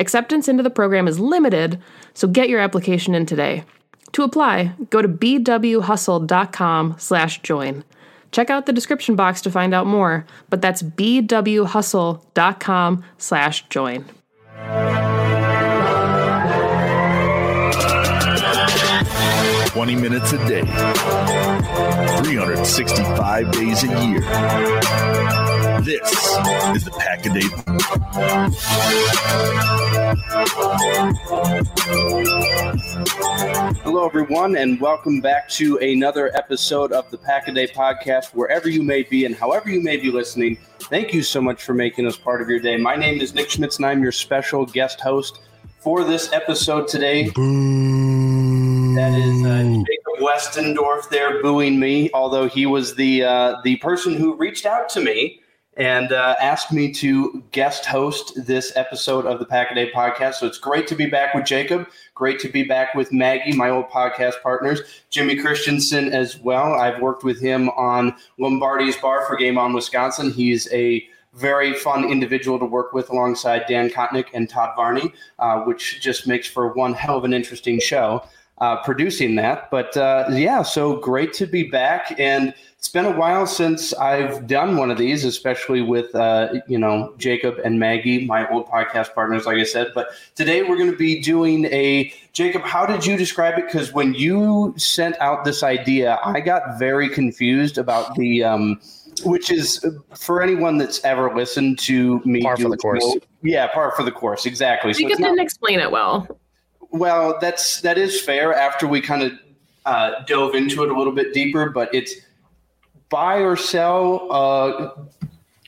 Acceptance into the program is limited, so get your application in today. To apply, go to bwhustle.com/join. Check out the description box to find out more, but that's bwhustle.com/join. Twenty minutes a day, three hundred sixty-five days a year. This is the Pack a Day. Hello, everyone, and welcome back to another episode of the Pack a Day podcast. Wherever you may be and however you may be listening, thank you so much for making us part of your day. My name is Nick Schmitz, and I'm your special guest host for this episode today. That is uh, Jacob Westendorf there booing me, although he was the uh, the person who reached out to me and uh, asked me to guest host this episode of the Pack a Day podcast. So it's great to be back with Jacob. Great to be back with Maggie, my old podcast partners. Jimmy Christensen as well. I've worked with him on Lombardi's Bar for Game On Wisconsin. He's a very fun individual to work with alongside Dan Kotnick and Todd Varney, uh, which just makes for one hell of an interesting show uh, producing that. But uh, yeah, so great to be back. And it's been a while since I've done one of these, especially with, uh, you know, Jacob and Maggie, my old podcast partners, like I said. But today we're going to be doing a Jacob, how did you describe it? Because when you sent out this idea, I got very confused about the. Um, which is for anyone that's ever listened to me. Par for the course. yeah, par for the course. Exactly. Jacob so didn't explain it well. Well, that's that is fair. After we kind of uh, dove into it a little bit deeper, but it's buy or sell uh,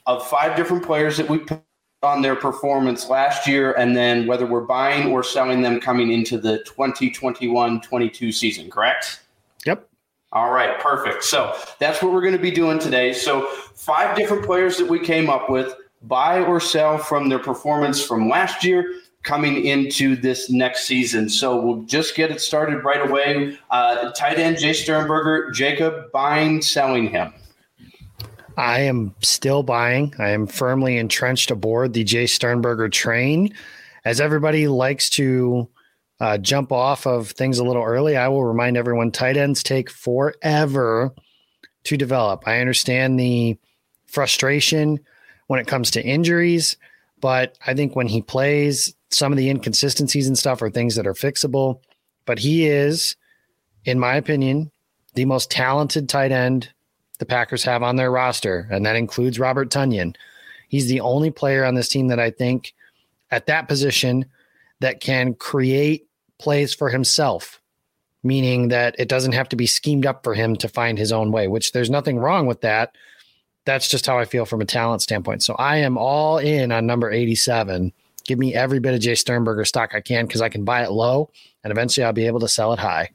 of five different players that we put on their performance last year, and then whether we're buying or selling them coming into the 2021-22 season. Correct? Yep. All right, perfect. So that's what we're going to be doing today. So five different players that we came up with, buy or sell from their performance from last year coming into this next season. So we'll just get it started right away. Uh, tight end Jace Sternberger, Jacob buying, selling him. I am still buying. I am firmly entrenched aboard the Jace Sternberger train. As everybody likes to uh, jump off of things a little early, I will remind everyone tight ends take forever to develop. I understand the frustration when it comes to injuries, but I think when he plays, some of the inconsistencies and stuff are things that are fixable, but he is, in my opinion, the most talented tight end the Packers have on their roster, and that includes Robert Tonyan. He's the only player on this team that I think at that position that can create plays for himself, meaning that it doesn't have to be schemed up for him to find his own way, which there's nothing wrong with that. That's just how I feel from a talent standpoint. So I am all in on number 87 give me every bit of Jace Sternberger stock I can because I can buy it low and eventually I'll be able to sell it high.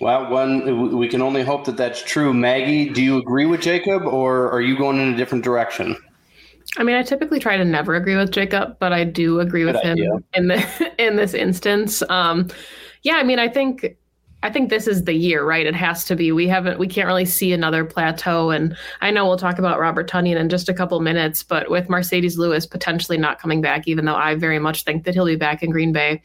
Well, one we can only hope that that's true. Maggie, do you agree with Jacob, or are you going in a different direction? I mean, I typically try to never agree with Jacob, but I do agree with Good him idea. in the in this instance. Um, yeah, I mean, I think I think this is the year, right? It has to be. We haven't, we can't really see another plateau. And I know we'll talk about Robert Tonyan in just a couple minutes, but with Marcedes Lewis potentially not coming back, even though I very much think that he'll be back in Green Bay,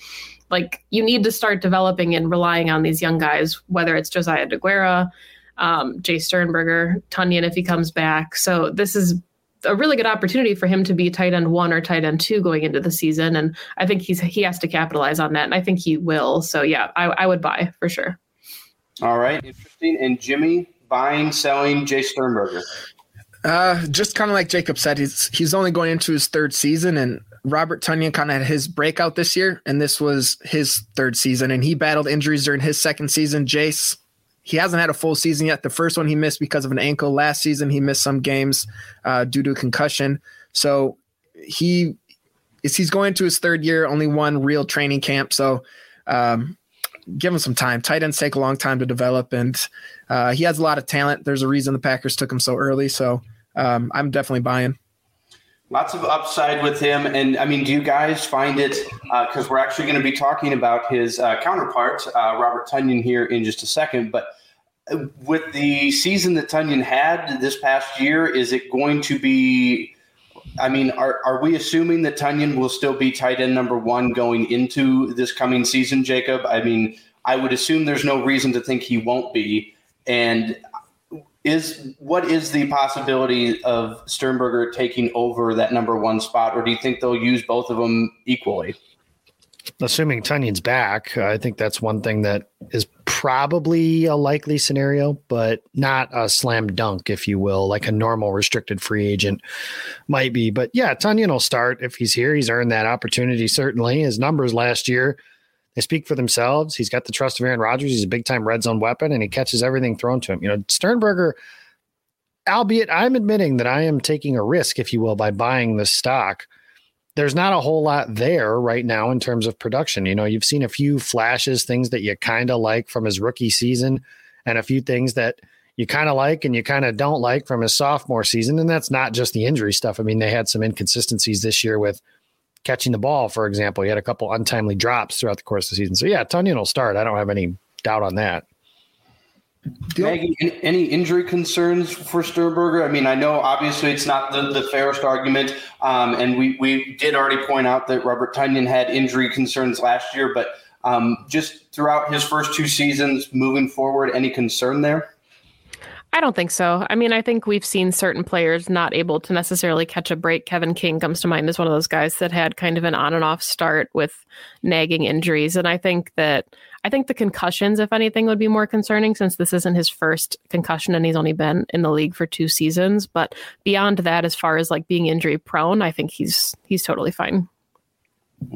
like you need to start developing and relying on these young guys, whether it's Josiah Deguara, um, Jace Sternberger, Tonyan if he comes back. So this is a really good opportunity for him to be tight end one or tight end two going into the season. And I think he's he has to capitalize on that. And I think he will. So yeah, I, I would buy for sure. All right, interesting. And Jimmy buying, selling Jace Sternberger. Uh, just kind of like Jacob said, he's he's only going into his third season, and Robert Tonyan kind of had his breakout this year, and this was his third season, and he battled injuries during his second season. Jace, he hasn't had a full season yet. The first one he missed because of an ankle. Last season he missed some games uh, due to a concussion. So he is he's going to his third year, only one real training camp. So um, give him some time. Tight ends take a long time to develop, and uh, he has a lot of talent. There's a reason the Packers took him so early. So um, I'm definitely buying. Lots of upside with him. And I mean, do you guys find it? Because uh, we're actually going to be talking about his uh, counterpart, uh, Robert Tonyan, here in just a second. But uh, with the season that Tonyan had this past year, is it going to be? I mean, are, are we assuming that Tonyan will still be tight end number one going into this coming season, Jacob? I mean, I would assume there's no reason to think he won't be. And is what is the possibility of Sternberger taking over that number one spot, or do you think they'll use both of them equally? Assuming Tonyan's back, I think that's one thing that is probably a likely scenario, but not a slam dunk, if you will, like a normal restricted free agent might be. But yeah, Tonyan will start if he's here. He's earned that opportunity, certainly. His numbers last year they speak for themselves. He's got the trust of Aaron Rodgers. He's a big time red zone weapon and he catches everything thrown to him. You know, Sternberger, albeit I'm admitting that I am taking a risk, if you will, by buying this stock. There's not a whole lot there right now in terms of production. You know, you've seen a few flashes, things that you kind of like from his rookie season, and a few things that you kind of like and you kind of don't like from his sophomore season. And that's not just the injury stuff. I mean, they had some inconsistencies this year with catching the ball, for example. He had a couple untimely drops throughout the course of the season. So yeah, Tonyan will start. I don't have any doubt on that. Maggie, any injury concerns for Sternberger? I mean, I know obviously it's not the, the fairest argument, um, and we, we did already point out that Robert Tonyan had injury concerns last year, but um, just throughout his first two seasons moving forward, any concern there? I don't think so. I mean, I think we've seen certain players not able to necessarily catch a break. Kevin King comes to mind as one of those guys that had kind of an on and off start with nagging injuries. And I think that I think the concussions, if anything, would be more concerning since this isn't his first concussion and he's only been in the league for two seasons. But beyond that, as far as like being injury prone, I think he's he's totally fine.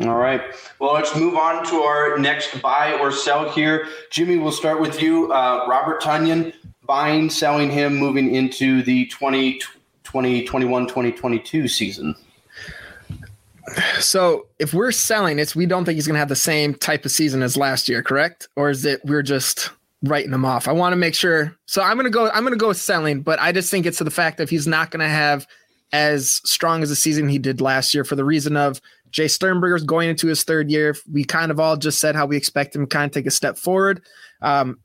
All right. Well, let's move on to our next buy or sell here. Jimmy, we'll start with you. Uh, Robert Tonyan, buying, selling him moving into the 20, 2021 2022 season? So if we're selling it's we don't think he's going to have the same type of season as last year, correct? Or is it we're just writing him off? I want to make sure. So I'm going to go. I'm going to go selling, but I just think it's to the fact that he's not going to have as strong as the season he did last year for the reason of Jace Sternberger's going into his third year. We kind of all just said how we expect him to kind of take a step forward. Um,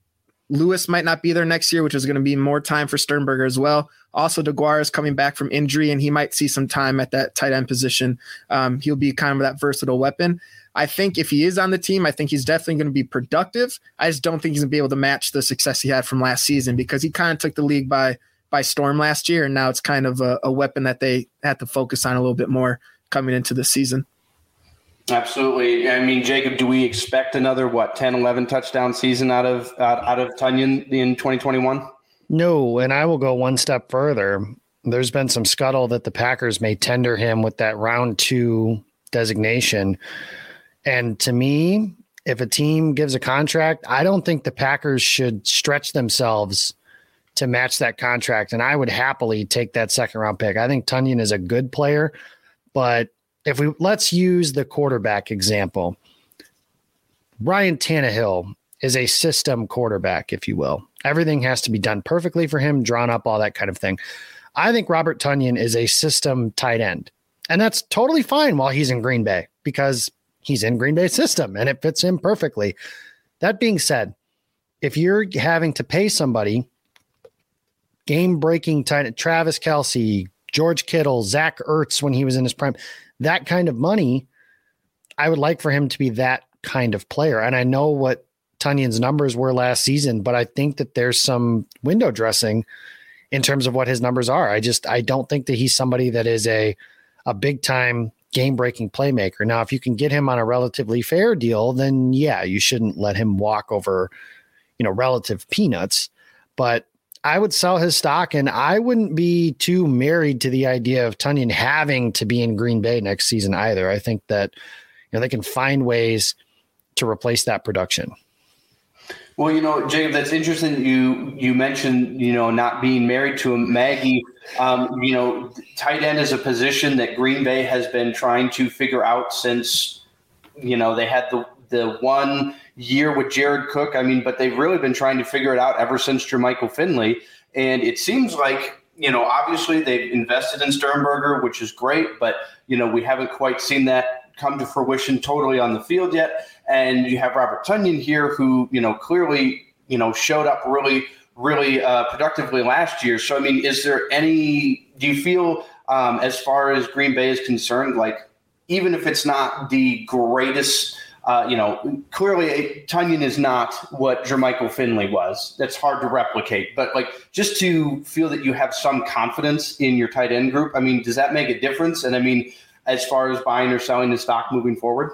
Lewis might not be there next year, which is going to be more time for Sternberger as well. Also, Deguara is coming back from injury, and he might see some time at that tight end position. Um, he'll be kind of that versatile weapon. I think if he is on the team, I think he's definitely going to be productive. I just don't think he's going to be able to match the success he had from last season because he kind of took the league by by storm last year, and now it's kind of a, a weapon that they had to focus on a little bit more coming into the season. Absolutely. I mean, Jacob, do we expect another what 10, 11 touchdown season out of out, out of Tonyan in 2021? No, and I will go one step further. There's been some scuttle that the Packers may tender him with that round 2 designation. And to me, if a team gives a contract, I don't think the Packers should stretch themselves to match that contract. And I would happily take that second round pick. I think Tonyan is a good player, but if we let's use the quarterback example, Ryan Tannehill is a system quarterback, if you will. Everything has to be done perfectly for him, drawn up, all that kind of thing. I think Robert Tonyan is a system tight end. And that's totally fine while he's in Green Bay because he's in Green Bay system and it fits him perfectly. That being said, if you're having to pay somebody game breaking tight Travis Kelce, George Kittle, Zach Ertz when he was in his prime, that kind of money, I would like for him to be that kind of player. And I know what Tonyan's numbers were last season, but I think that there's some window dressing in terms of what his numbers are. I just I don't think that he's somebody that is a a big time game breaking playmaker. Now, if you can get him on a relatively fair deal, then yeah, you shouldn't let him walk over, you know, relative peanuts. But I would sell his stock, and I wouldn't be too married to the idea of Tonyan having to be in Green Bay next season either. I think that you know they can find ways to replace that production. Well, you know, Jacob, that's interesting. You you mentioned you know not being married to him, Maggie. Um, you know, tight end is a position that Green Bay has been trying to figure out since you know they had the the one year with Jared Cook. I mean, but they've really been trying to figure it out ever since Jermichael Finley. And it seems like, you know, obviously they've invested in Sternberger, which is great, but, you know, we haven't quite seen that come to fruition totally on the field yet. And you have Robert Tonyan here, who, you know, clearly, you know, showed up really, really uh, productively last year. So, I mean, is there any, do you feel, um, as far as Green Bay is concerned, like, even if it's not the greatest uh, you know, clearly Tonyan is not what Jermichael Finley was. That's hard to replicate. But like just to feel that you have some confidence in your tight end group, I mean, does that make a difference? And I mean, as far as buying or selling the stock moving forward?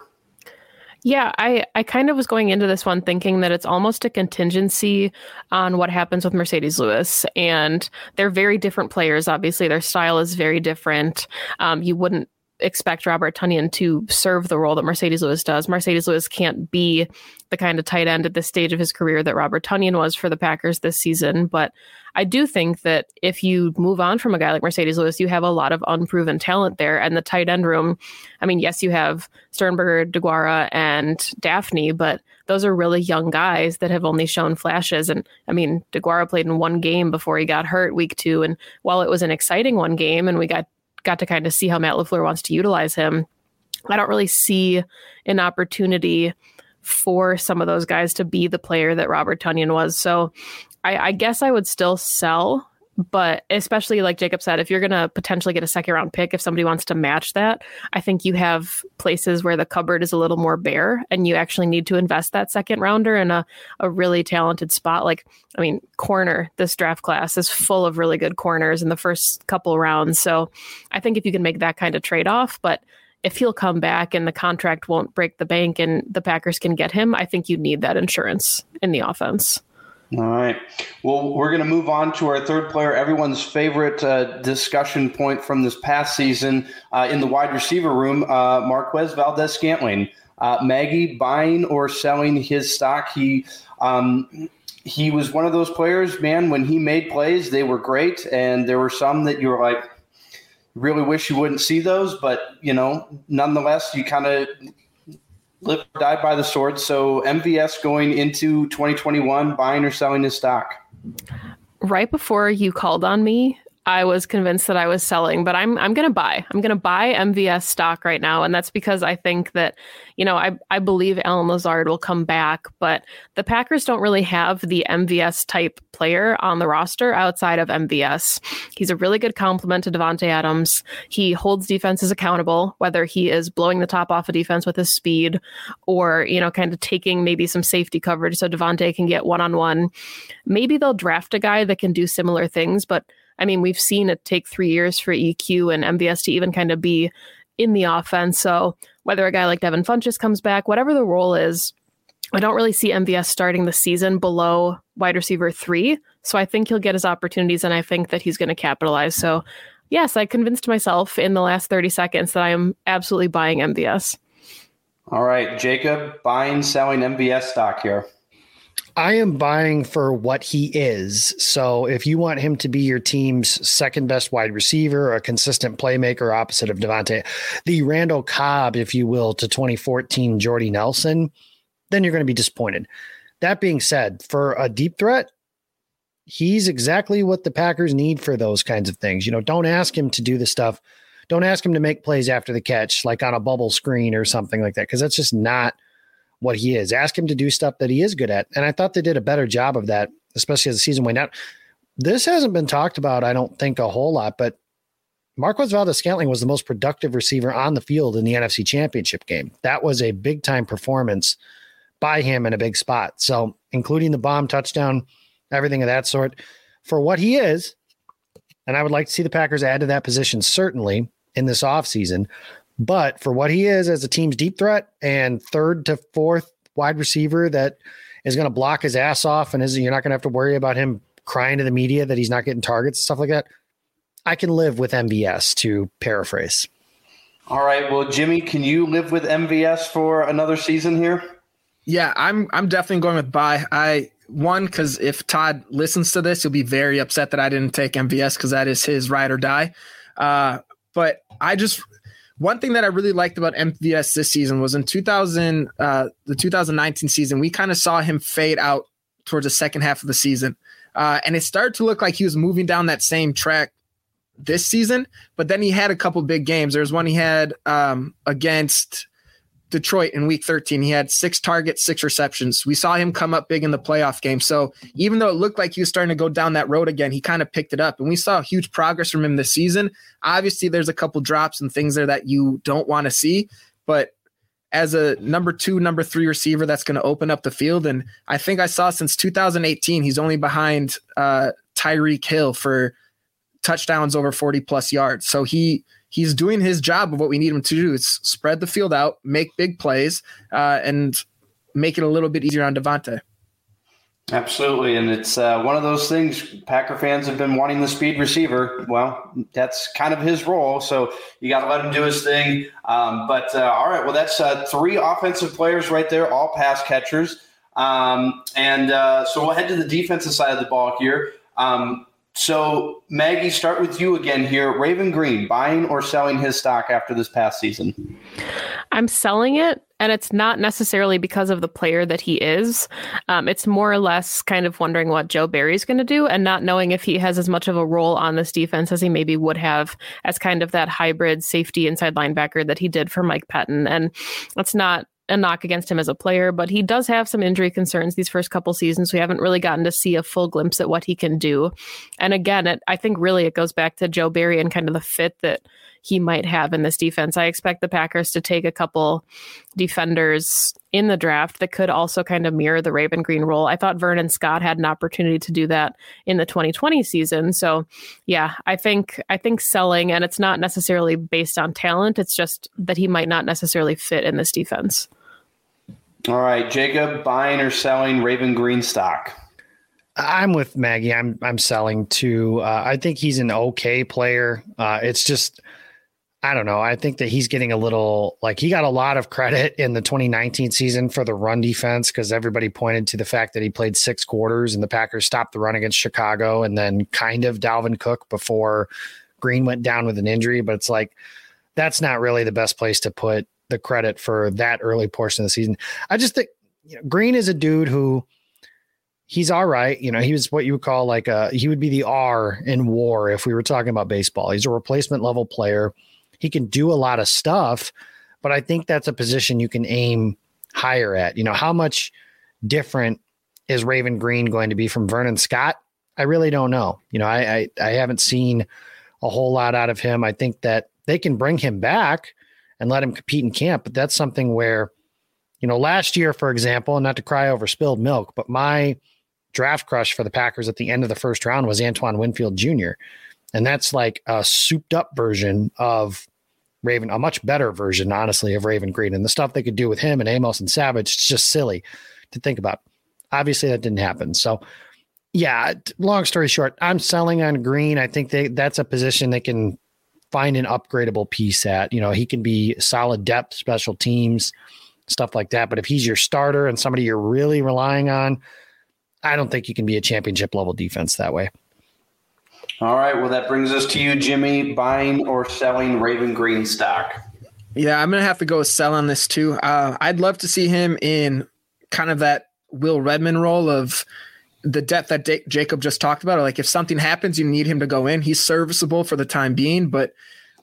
Yeah, I, I kind of was going into this one thinking that it's almost a contingency on what happens with Marcedes Lewis. And they're very different players. Obviously, their style is very different. Um, you wouldn't expect Robert Tonyan to serve the role that Marcedes Lewis does. Marcedes Lewis can't be the kind of tight end at this stage of his career that Robert Tonyan was for the Packers this season. But I do think that if you move on from a guy like Marcedes Lewis, you have a lot of unproven talent there. And the tight end room, I mean, yes, you have Sternberger, Deguara, and Dafney, but those are really young guys that have only shown flashes. And I mean, Deguara played in one game before he got hurt week two. And while it was an exciting one game and we got got to kind of see how Matt LaFleur wants to utilize him. I don't really see an opportunity for some of those guys to be the player that Robert Tonyan was. So I, I guess I would still sell but especially like Jacob said, if you're going to potentially get a second round pick, if somebody wants to match that, I think you have places where the cupboard is a little more bare and you actually need to invest that second rounder in a, a really talented spot. Like, I mean, corner, this draft class is full of really good corners in the first couple rounds. So I think if you can make that kind of trade off, but if he'll come back and the contract won't break the bank and the Packers can get him, I think you need that insurance in the offense. All right. Well, we're going to move on to our third player, everyone's favorite uh, discussion point from this past season uh, in the wide receiver room, uh, Marquez Valdes Scantling. Uh, Maggie buying or selling his stock. He um, he was one of those players, man. When he made plays, they were great, and there were some that you were like, really wish you wouldn't see those, but you know, nonetheless, you kind of live die by the sword. So MVS going into 2021, buying or selling his stock. Right before you called on me, I was convinced that I was selling, but I'm I'm going to buy. I'm going to buy MVS stock right now, and that's because I think that you know I I believe Allen Lazard will come back, but the Packers don't really have the MVS type player on the roster outside of MVS. He's a really good complement to Davante Adams. He holds defenses accountable, whether he is blowing the top off a defense with his speed, or you know kind of taking maybe some safety coverage so Davante can get one on one. Maybe they'll draft a guy that can do similar things, but I mean, we've seen it take three years for EQ and MVS to even kind of be in the offense. So whether a guy like Devin Funchess comes back, whatever the role is, I don't really see MVS starting the season below wide receiver three. So I think he'll get his opportunities and I think that he's going to capitalize. So yes, I convinced myself in the last 30 seconds that I am absolutely buying MVS. All right, Jacob, buying, selling MVS stock here. I am buying for what he is. So if you want him to be your team's second best wide receiver, a consistent playmaker opposite of Davante, the Randall Cobb, if you will, to 2014 Jordy Nelson, then you're going to be disappointed. That being said, for a deep threat, he's exactly what the Packers need for those kinds of things. You know, don't ask him to do the stuff. Don't ask him to make plays after the catch, like on a bubble screen or something like that, because that's just not what he is. Ask him to do stuff that he is good at. And I thought they did a better job of that, especially as the season went out. This hasn't been talked about, I don't think, a whole lot, but Marquez Valdes Scantling was the most productive receiver on the field in the NFC Championship game. That was a big time performance by him in a big spot. So, including the bomb touchdown, everything of that sort, for what he is, and I would like to see the Packers add to that position certainly in this offseason. But for what he is as a team's deep threat and third to fourth wide receiver that is going to block his ass off and is you're not going to have to worry about him crying to the media that he's not getting targets and stuff like that. I can live with MVS to paraphrase. All right. Well, Jimmy, can you live with MVS for another season here? Yeah, I'm I'm definitely going with buy. I one because if Todd listens to this, he'll be very upset that I didn't take MVS because that is his ride or die. Uh, but I just one thing that I really liked about MVS this season was in 2000, uh, the 2019 season, we kind of saw him fade out towards the second half of the season, uh, and it started to look like he was moving down that same track this season. But then he had a couple big games. There was one he had um, against Detroit in week 13. He had six targets, six receptions. We saw him come up big in the playoff game. So even though it looked like he was starting to go down that road again, he kind of picked it up. And we saw huge progress from him this season. Obviously, there's a couple drops and things there that you don't want to see. But as a number two, number three receiver, that's going to open up the field. And I think I saw since 2018, he's only behind uh, Tyreek Hill for touchdowns over 40 plus yards. So he he's doing his job of what we need him to do. It's spread the field out, make big plays, uh, and make it a little bit easier on Davante. Absolutely, and it's uh, one of those things. Packer fans have been wanting the speed receiver. Well, that's kind of his role, so you got to let him do his thing. Um, but uh, all right, well, that's uh, three offensive players right there, all pass catchers. Um, and uh, so we'll head to the defensive side of the ball here. Um, so, Maggie, start with you again here. Raven Greene, buying or selling his stock after this past season? I'm selling it, and it's not necessarily because of the player that he is. Um, it's more or less kind of wondering what Joe Barry's going to do and not knowing if he has as much of a role on this defense as he maybe would have as kind of that hybrid safety inside linebacker that he did for Mike Pettine. And it's not a knock against him as a player, but he does have some injury concerns these first couple seasons. We haven't really gotten to see a full glimpse at what he can do. And again, it, I think really it goes back to Joe Barry and kind of the fit that he might have in this defense. I expect the Packers to take a couple defenders in the draft that could also kind of mirror the Raven Greene role. I thought Vernon Scott had an opportunity to do that in the 2020 season. So, yeah, I think I think selling and it's not necessarily based on talent, it's just that he might not necessarily fit in this defense. All right, Jacob, buying or selling Raven Greene stock? I'm with Maggie. I'm I'm selling too. Uh, I think he's an okay player. Uh, it's just I don't know. I think that he's getting a little like he got a lot of credit in the 2019 season for the run defense because everybody pointed to the fact that he played six quarters and the Packers stopped the run against Chicago and then kind of Dalvin Cook before Greene went down with an injury. But it's like that's not really the best place to put the credit for that early portion of the season. I just think you know, Greene is a dude who he's all right. You know, he was what you would call like a he would be the R in war if we were talking about baseball. He's a replacement level player he can do a lot of stuff, but I think that's a position you can aim higher at. You know, how much different is Raven Greene going to be from Vernon Scott? I really don't know. You know, I, I, I haven't seen a whole lot out of him. I think that they can bring him back and let him compete in camp, but that's something where, you know, last year, for example, and not to cry over spilled milk, but my draft crush for the Packers at the end of the first round was Antoine Winfield Jr. And that's like a souped up version of Raven, a much better version, honestly, of Raven Greene. And the stuff they could do with him and Amos and Savage, it's just silly to think about. Obviously, that didn't happen. So, yeah, long story short, I'm selling on Greene. I think they that's a position they can find an upgradable piece at. You know, he can be solid depth, special teams, stuff like that. But if he's your starter and somebody you're really relying on, I don't think you can be a championship level defense that way. All right. Well, that brings us to you, Jimmy. Buying or selling Raven Greene stock? Yeah, I'm gonna have to go sell on this too. Uh, I'd love to see him in kind of that Will Redmond role of the depth that D- Jacob just talked about. Like if something happens, you need him to go in. He's serviceable for the time being, but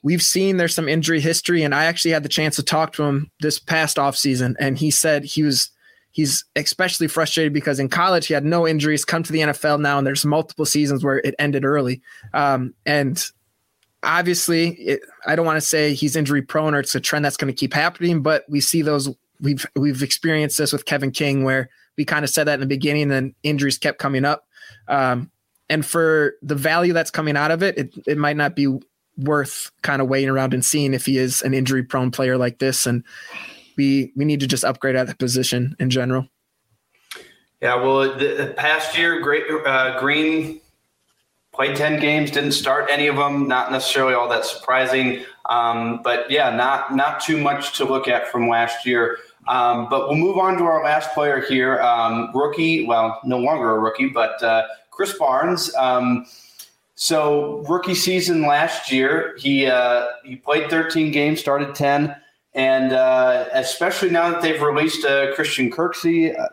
we've seen there's some injury history, and I actually had the chance to talk to him this past offseason, and he said he was he's especially frustrated because in college he had no injuries. Come to the NFL now, and there's multiple seasons where it ended early. Um, and obviously, it, I don't want to say he's injury prone or it's a trend that's going to keep happening, but we see those. We've we've experienced this with Kevin King, where we kind of said that in the beginning, and then injuries kept coming up. Um, and for the value that's coming out of it, it, it might not be worth kind of waiting around and seeing if he is an injury prone player like this. And we we need to just upgrade at the position in general. Yeah, well, the, past year, great uh, Greene played 10 games, didn't start any of them. Not necessarily all that surprising. Um, but yeah, not not too much to look at from last year. Um, but we'll move on to our last player here, um, rookie. Well, no longer a rookie, but uh, Krys Barnes. Um, so rookie season last year, he uh, he played 13 games, started 10, and uh, especially now that they've released uh, Christian Kirksey, uh,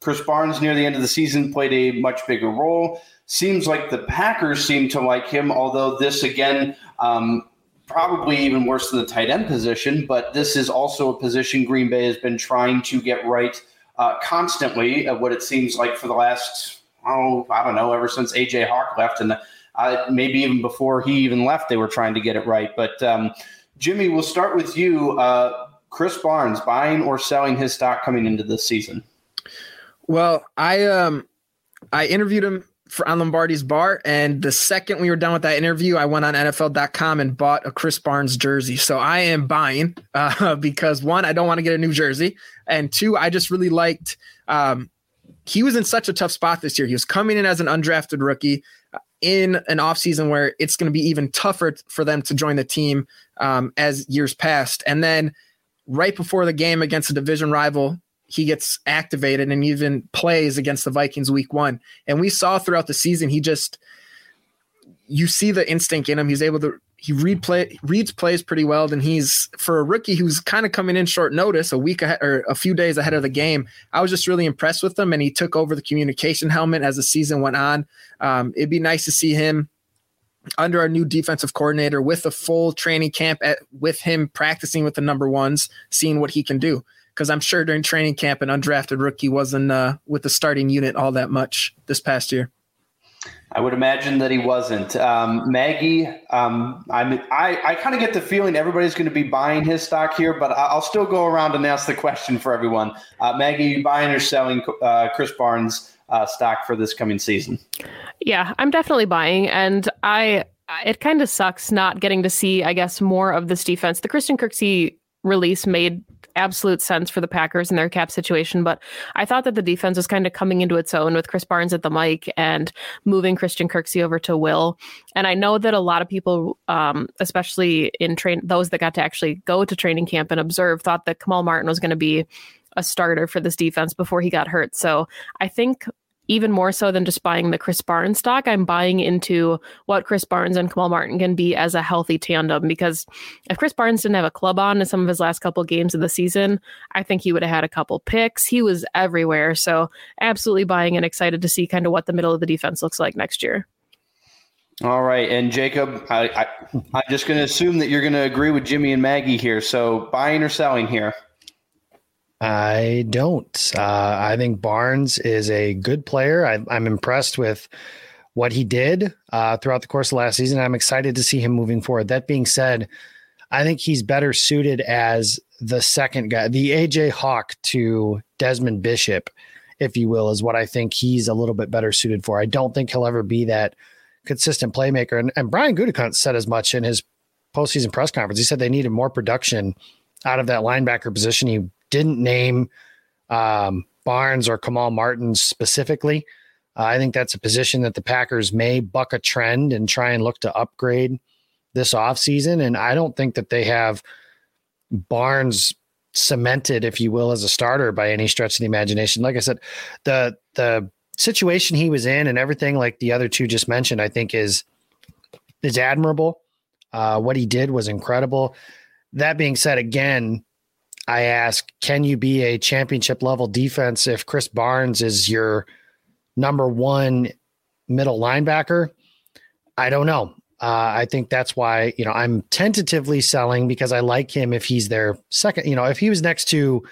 Krys Barnes near the end of the season played a much bigger role. Seems like the Packers seem to like him, although this again. Um, probably even worse than the tight end position, but this is also a position Green Bay has been trying to get right uh, constantly. Uh, what it seems like for the last, oh, I don't know, ever since AJ Hawk left, and uh, maybe even before he even left, they were trying to get it right. But um, Jimmy, we'll start with you. Uh, Krys Barnes buying or selling his stock coming into this season. Well, I um I interviewed him for on Lombardi's bar, and the second we were done with that interview, I went on NFL.com and bought a Krys Barnes jersey. So I am buying uh, because one, I don't want to get a new jersey, and two, I just really liked. Um, he was in such a tough spot this year. He was coming in as an undrafted rookie uh, in an offseason where it's going to be even tougher for them to join the team um, as years passed. And then right before the game against a division rival, he gets activated and even plays against the Vikings week one. And we saw throughout the season, he just, you see the instinct in him. He's able to, he read play, reads plays pretty well. And he's, for a rookie who's kind of coming in short notice, a week ahead or a few days ahead of the game, I was just really impressed with him. And he took over the communication helmet as the season went on. Um, it'd be nice to see him under our new defensive coordinator with a full training camp at, with him practicing with the number ones, seeing what he can do because I'm sure during training camp an undrafted rookie wasn't uh, with the starting unit all that much this past year. I would imagine that he wasn't. Um, Maggie, um, I'm, I, I kind of get the feeling everybody's going to be buying his stock here, but I'll still go around and ask the question for everyone. Uh, Maggie, you buying or selling uh, Krys Barnes uh, stock for this coming season? Yeah, I'm definitely buying, and I. It kind of sucks not getting to see, I guess, more of this defense. The Christian Kirksey release made absolute sense for the Packers and their cap situation. But I thought that the defense was kind of coming into its own with Krys Barnes at the mic and moving Christian Kirksey over to Will. And I know that a lot of people, um, especially in train, those that got to actually go to training camp and observe, thought that Kamal Martin was going to be a starter for this defense before he got hurt. So I think even more so than just buying the Krys Barnes stock, I'm buying into what Krys Barnes and Kamal Martin can be as a healthy tandem. Because if Krys Barnes didn't have a club on in some of his last couple games of the season, I think he would have had a couple picks. He was everywhere. So absolutely buying and excited to see kind of what the middle of the defense looks like next year. All right, and Jacob, I, I, I'm just going to assume that you're going to agree with Jimmy and Maggie here. So buying or selling here? I don't. Uh, I think Barnes is a good player. I, am I'm impressed with what he did uh, throughout the course of last season. I'm excited to see him moving forward. That being said, I think he's better suited as the second guy, the AJ Hawk to Desmond Bishop, if you will, is what I think he's a little bit better suited for. I don't think he'll ever be that consistent playmaker. And, and Brian Gutekunst said as much in his postseason press conference. He said they needed more production out of that linebacker position. He didn't name um, Barnes or Kamal Martin specifically. Uh, I think that's a position that the Packers may buck a trend and try and look to upgrade this offseason. And I don't think that they have Barnes cemented, if you will, as a starter by any stretch of the imagination. Like I said, the the situation he was in and everything like the other two just mentioned, I think is is admirable. Uh, what he did was incredible. That being said, again, I ask, can you be a championship level defense if Krys Barnes is your number one middle linebacker? I don't know. Uh, I think that's why, you know, I'm tentatively selling because I like him if he's their second, you know, if he was next to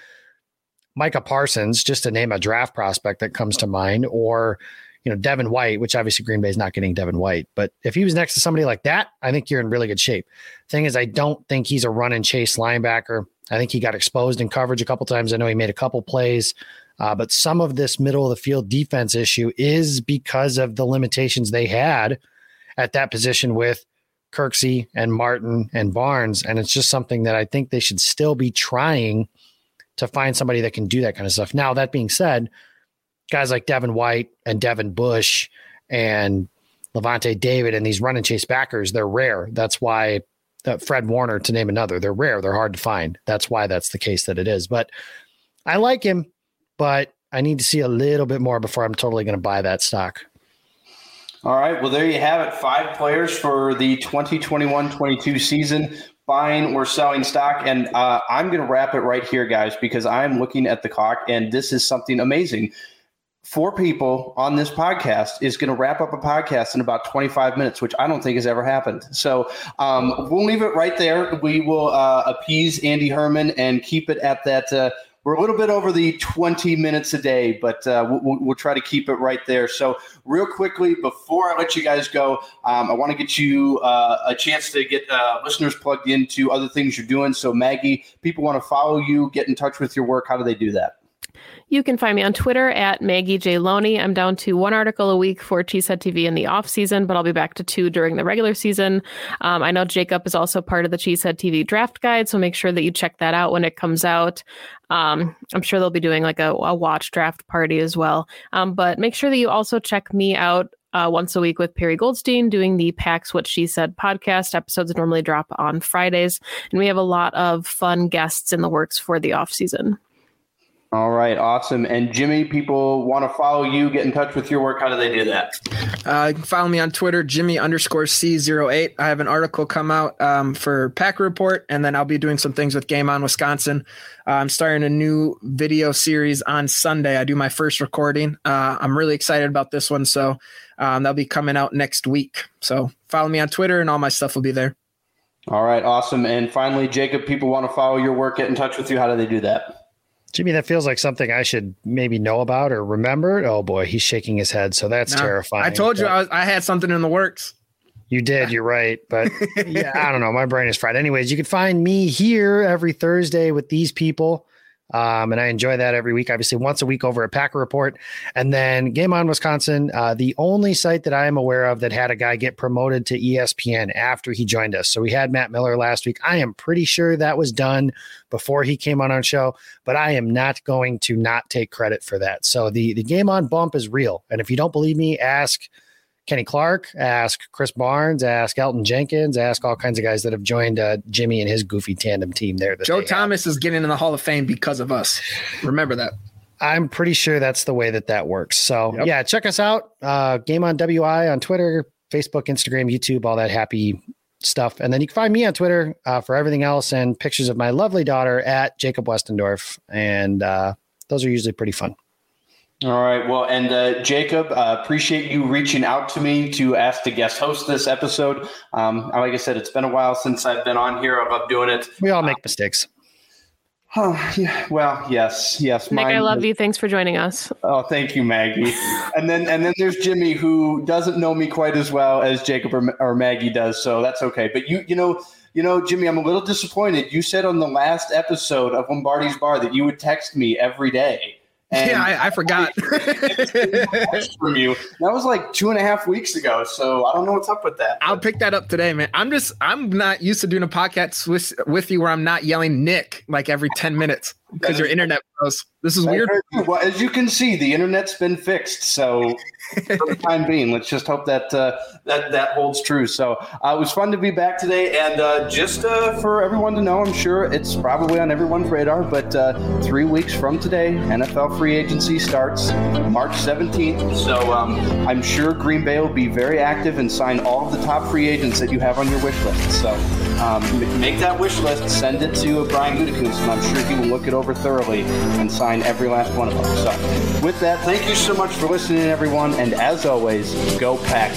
Micah Parsons, just to name a draft prospect that comes to mind, or, you know, Devin White, which obviously Green Bay is not getting Devin White. But if he was next to somebody like that, I think you're in really good shape. Thing is, I don't think he's a run and chase linebacker. I think he got exposed in coverage a couple times. I know he made a couple plays, uh, but some of this middle of the field defense issue is because of the limitations they had at that position with Kirksey and Martin and Barnes. And it's just something that I think they should still be trying to find somebody that can do that kind of stuff. Now, that being said, guys like Devin White and Devin Bush and Lavonte David and these run and chase backers, they're rare. That's why uh, Fred Warner, to name another, they're rare. They're hard to find. That's why that's the case that it is. But I like him, but I need to see a little bit more before I'm totally going to buy that stock. All right. Well, there you have it. Five players for the 2021 22 season buying or selling stock. And uh, I'm going to wrap it right here, guys, because I'm looking at the clock and this is something amazing. Four people on this podcast is going to wrap up a podcast in about 25 minutes, which I don't think has ever happened. So um, we'll leave it right there. We will uh, appease Andy Herman and keep it at that. Uh, we're a little bit over the 20 minutes a day, but uh, we'll, we'll, try to keep it right there. So, real quickly, before I let you guys go, um, I want to get you uh, a chance to get uh, listeners plugged into other things you're doing. So, Maggie, people want to follow you, get in touch with your work. How do they do that? You can find me on Twitter at Maggie J. Loney. I'm down to one article a week for Cheesehead TV in the off season, but I'll be back to two during the regular season. Um, I know Jacob is also part of the Cheesehead TV draft guide, so make sure that you check that out when it comes out. Um, I'm sure they'll be doing like a, a watch draft party as well. Um, but make sure that you also check me out uh, once a week with Perry Goldstein doing the Pax What She Said podcast. Episodes normally drop on Fridays, and we have a lot of fun guests in the works for the off season. All right, awesome. And Jimmy, people want to follow you, get in touch with your work. How do they do that? Uh, you can follow me on Twitter, Jimmy underscore C08. I have an article come out um, for Pack Report, and then I'll be doing some things with Game On Wisconsin. Uh, I'm starting a new video series on Sunday. I do my first recording. Uh, I'm really excited about this one. So um, that'll be coming out next week. So follow me on Twitter, and all my stuff will be there. All right, awesome. And finally, Jacob, people want to follow your work, get in touch with you. How do they do that? Jimmy, that feels like something I should maybe know about or remember. Oh boy, he's shaking his head. So that's no, terrifying. I told you I, was, I had something in the works. You did. You're right. But yeah, I don't know. My brain is fried. Anyways, you can find me here every Thursday with these people. Um, and I enjoy that every week, obviously once a week over at Packer Report. And then Game On Wisconsin, uh, the only site that I am aware of that had a guy get promoted to ESPN after he joined us. So we had Matt Miller last week. I am pretty sure that was done before he came on our show, but I am not going to not take credit for that. So the, the Game On bump is real. And if you don't believe me, ask – Kenny Clark, ask Krys Barnes, ask Elgton Jenkins, ask all kinds of guys that have joined uh, Jimmy and his goofy tandem team there. Joe Thomas have. is getting in the Hall of Fame because of us. Remember that. I'm pretty sure that's the way that that works. So yep. yeah, check us out. Uh, Game on WI on Twitter, Facebook, Instagram, YouTube, all that happy stuff. And then you can find me on Twitter uh, for everything else and pictures of my lovely daughter at Jacob Westendorf. And uh, those are usually pretty fun. All right. Well, and uh, Jacob, uh, appreciate you reaching out to me to ask to guest host this episode. Um, like I said, it's been a while since I've been on here. I love doing it. We all make uh, mistakes. Oh, yeah. Well, yes, yes. Nick, I love you. Thanks for joining us. Oh, thank you, Maggie. and then, and then there's Jimmy, who doesn't know me quite as well as Jacob or, or Maggie does, so that's okay. But you, you know, you know, Jimmy, I'm a little disappointed. You said on the last episode of Lombardi's Bar that you would text me every day. And yeah, I, I forgot. from you. That was like two and a half weeks ago. So I don't know what's up with that. I'll pick that up today, man. I'm just I'm not used to doing a podcast with with you where I'm not yelling Nick like every 10 minutes because your internet froze. This is weird. Well, as you can see, the internet's been fixed. So for the time being, let's just hope that uh, that that holds true. So uh, it was fun to be back today, and uh, just uh, for everyone to know, I'm sure it's probably on everyone's radar. But uh, three weeks from today, NFL free agency starts March 17th. So um, I'm sure Green Bay will be very active and sign all of the top free agents that you have on your wish list. So um, make that wish list, send it to Brian Gutekunst, and I'm sure he will look it over thoroughly and sign every last one of them. So, with that, thank you so much for listening, everyone. And as always, go pack.